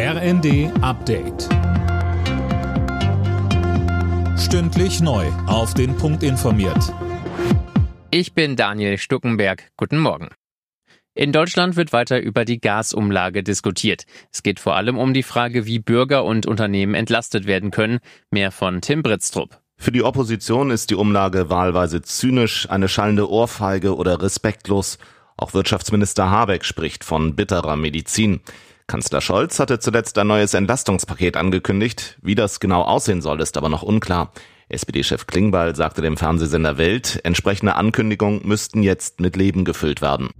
RND Update. Stündlich neu. Auf den Punkt informiert. Ich bin Daniel Stuckenberg. Guten Morgen. In Deutschland wird weiter über die Gasumlage diskutiert. Es geht vor allem um die Frage, wie Bürger und Unternehmen entlastet werden können. Mehr von Tim Britztrup. Für die Opposition ist die Umlage wahlweise zynisch, eine schallende Ohrfeige oder respektlos. Auch Wirtschaftsminister Habeck spricht von bitterer Medizin. Kanzler Scholz hatte zuletzt ein neues Entlastungspaket angekündigt. Wie das genau aussehen soll, ist aber noch unklar. SPD-Chef Klingbeil sagte dem Fernsehsender Welt, entsprechende Ankündigungen müssten jetzt mit Leben gefüllt werden.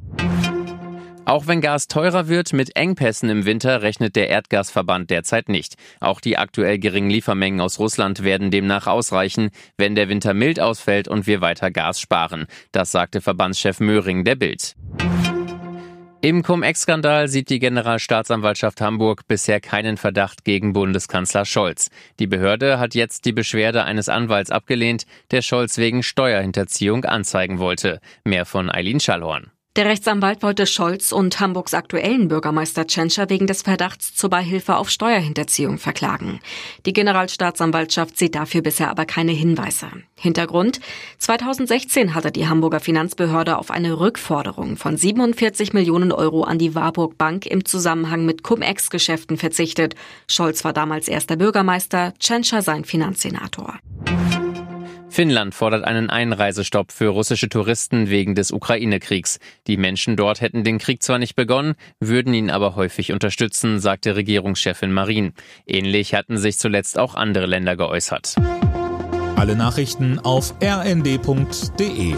Auch wenn Gas teurer wird, mit Engpässen im Winter rechnet der Erdgasverband derzeit nicht. Auch die aktuell geringen Liefermengen aus Russland werden demnach ausreichen, wenn der Winter mild ausfällt und wir weiter Gas sparen. Das sagte Verbandschef Möhring der Bild. Im Cum-Ex-Skandal sieht die Generalstaatsanwaltschaft Hamburg bisher keinen Verdacht gegen Bundeskanzler Scholz. Die Behörde hat jetzt die Beschwerde eines Anwalts abgelehnt, der Scholz wegen Steuerhinterziehung anzeigen wollte. Mehr von Eileen Schallhorn. Der Rechtsanwalt wollte Scholz und Hamburgs aktuellen Bürgermeister Tschentscher wegen des Verdachts zur Beihilfe auf Steuerhinterziehung verklagen. Die Generalstaatsanwaltschaft sieht dafür bisher aber keine Hinweise. Hintergrund? 2016 hatte die Hamburger Finanzbehörde auf eine Rückforderung von 47 Millionen Euro an die Warburg Bank im Zusammenhang mit Cum-Ex-Geschäften verzichtet. Scholz war damals erster Bürgermeister, Tschentscher sein Finanzsenator. Finnland fordert einen Einreisestopp für russische Touristen wegen des Ukraine-Kriegs. Die Menschen dort hätten den Krieg zwar nicht begonnen, würden ihn aber häufig unterstützen, sagte Regierungschefin Marin. Ähnlich hatten sich zuletzt auch andere Länder geäußert. Alle Nachrichten auf rnd.de